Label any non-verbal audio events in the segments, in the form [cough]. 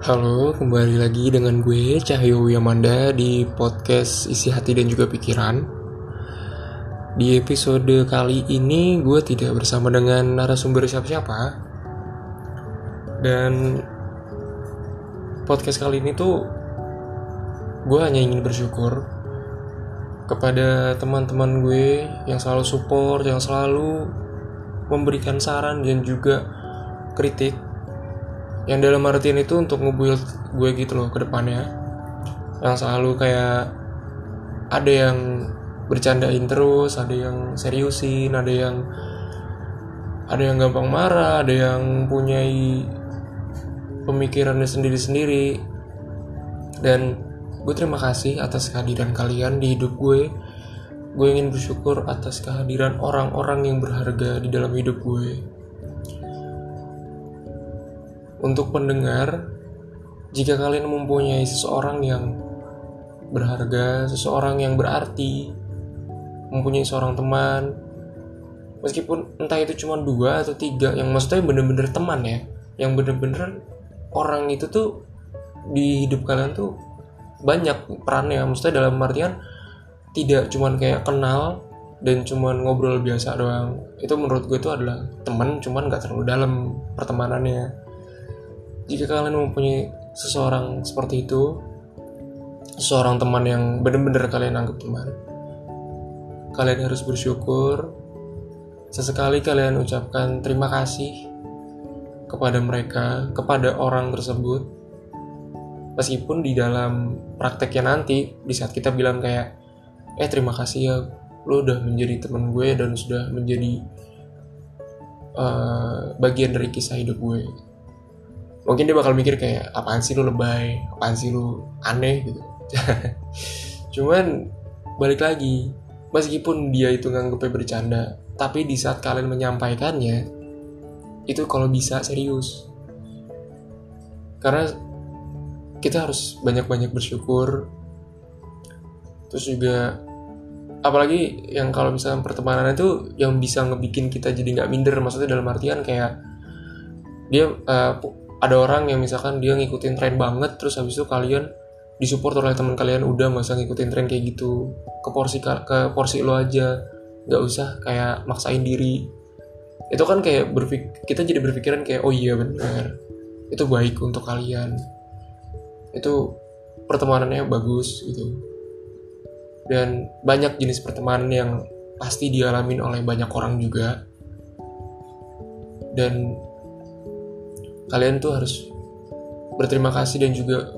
Halo, kembali lagi dengan gue Cahyo Yamanda di podcast Isi Hati dan juga Pikiran. Di episode kali ini gue tidak bersama dengan narasumber siapa-siapa. Dan podcast kali ini tuh gue hanya ingin bersyukur kepada teman-teman gue yang selalu support, yang selalu memberikan saran dan juga kritik yang dalam artian itu untuk ngebuild gue gitu loh ke depannya. Yang selalu kayak ada yang bercandain terus ada yang seriusin ada yang ada yang gampang marah ada yang punyai pemikirannya sendiri-sendiri. Dan gue terima kasih atas kehadiran kalian di hidup gue. Gue ingin bersyukur atas kehadiran orang-orang yang berharga di dalam hidup gue untuk pendengar, jika kalian mempunyai seseorang yang berharga, seseorang yang berarti, mempunyai seorang teman, meskipun entah itu cuma dua atau tiga, yang maksudnya bener-bener teman ya, yang bener-bener orang itu tuh di hidup kalian tuh banyak perannya, maksudnya dalam artian tidak cuman kayak kenal dan cuman ngobrol biasa doang. Itu menurut gue itu adalah teman cuman gak terlalu dalam pertemanannya jika kalian mempunyai seseorang seperti itu seseorang teman yang benar-benar kalian anggap teman kalian harus bersyukur. Sesekali kalian ucapkan terima kasih kepada mereka kepada orang tersebut. Meskipun di dalam prakteknya nanti di saat kita bilang kayak eh terima kasih ya lo udah menjadi teman gue dan sudah menjadi uh, bagian dari kisah hidup gue mungkin dia bakal mikir kayak apaan sih lu lebay? Apaan sih lu aneh? gitu. [laughs] Cuman balik lagi meskipun dia itu nganggepnya bercanda tapi di saat kalian menyampaikannya itu kalau bisa serius. Karena kita harus banyak-banyak bersyukur. Terus juga apalagi yang kalau misalnya pertemanan itu yang bisa ngebikin kita jadi nggak minder maksudnya dalam artian kayak dia uh, ada orang yang misalkan dia ngikutin tren banget terus habis itu kalian disupport oleh teman kalian udah usah ngikutin tren kayak gitu. Ke porsi ke porsi lo aja. Nggak usah kayak maksain diri. Itu kan kayak berpik kita jadi berpikiran kayak oh iya benar itu baik untuk kalian. Itu pertemanannya bagus gitu. Dan banyak jenis pertemanan yang pasti dialamin oleh banyak orang juga. Dan kalian tuh harus berterima kasih dan juga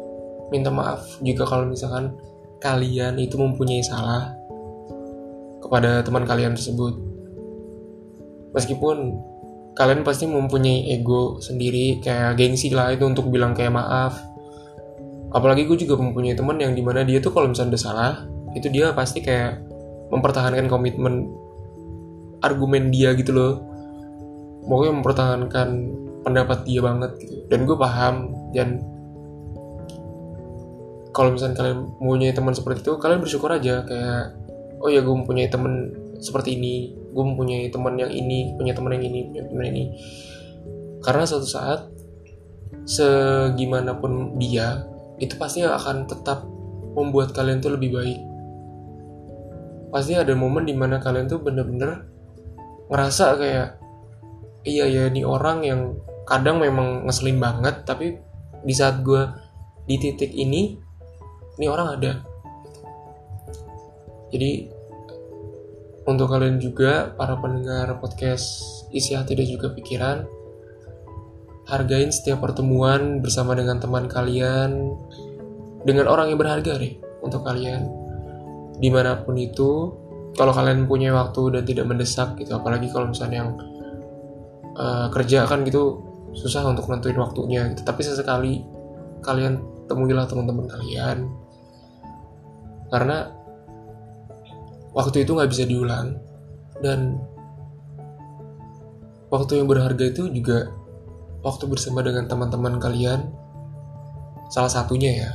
minta maaf jika kalau misalkan kalian itu mempunyai salah kepada teman kalian tersebut. Meskipun kalian pasti mempunyai ego sendiri kayak gengsi lah itu untuk bilang kayak maaf. Apalagi gue juga mempunyai teman yang di mana dia tuh kalau misalnya udah salah itu dia pasti kayak mempertahankan komitmen argumen dia gitu loh. Pokoknya mempertahankan pendapat dia banget gitu. Dan gue paham dan kalau misalnya kalian mempunyai teman seperti itu kalian bersyukur aja kayak oh ya gue mempunyai teman seperti ini gue mempunyai teman yang ini punya teman yang ini punya teman ini. Karena suatu saat segimanapun dia itu pasti akan tetap membuat kalian tuh lebih baik. Pasti ada momen di mana kalian tuh bener-bener ngerasa kayak iya ya ini orang yang kadang memang ngeselin banget tapi di saat gue di titik ini ini orang ada. Jadi untuk kalian juga para pendengar podcast isi hati dan juga pikiran hargain setiap pertemuan bersama dengan teman kalian dengan orang yang berharga deh untuk kalian. Di mana pun itu kalau kalian punya waktu dan tidak mendesak gitu apalagi kalau misalnya yang uh, kerja kan gitu susah untuk nentuin waktunya gitu. tapi sesekali kalian temuilah teman-teman kalian. Karena waktu itu nggak bisa diulang. Dan waktu yang berharga itu juga waktu bersama dengan teman-teman kalian salah satunya ya.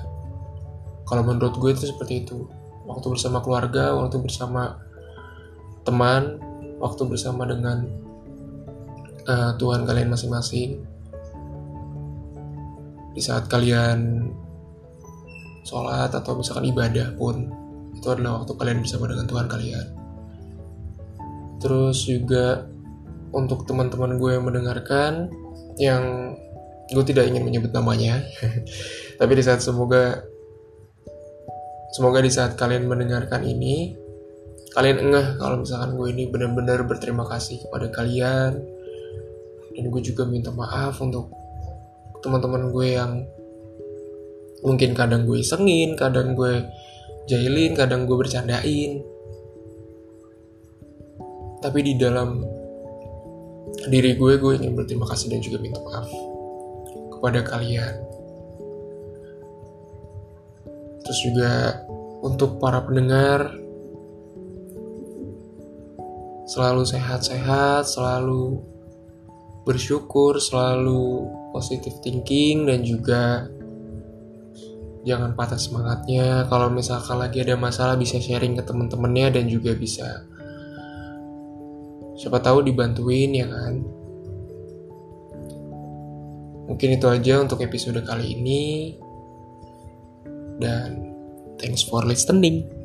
Kalau menurut gue itu seperti itu. Waktu bersama keluarga waktu bersama teman waktu bersama dengan uh, Tuhan kalian masing-masing. Di saat kalian sholat atau misalkan ibadah pun itu adalah waktu kalian bersama dengan Tuhan kalian. Terus juga untuk teman-teman gue yang mendengarkan yang gue tidak ingin menyebut namanya [laughs] tapi di saat semoga semoga di saat kalian mendengarkan ini kalian engah kalau misalkan gue ini benar-benar berterima kasih kepada kalian dan gue juga minta maaf untuk teman-teman gue yang mungkin kadang gue isengin kadang gue jahilin kadang gue bercandain. Tapi di dalam diri gue gue ingin berterima kasih dan juga minta maaf kepada kalian. Terus juga untuk para pendengar selalu sehat-sehat, selalu bersyukur, selalu positive thinking dan juga jangan patah semangatnya. Kalau misalkan lagi ada masalah bisa sharing ke temen-temennya dan juga bisa siapa tahu dibantuin ya kan. Mungkin itu aja untuk episode kali ini. Dan thanks for listening.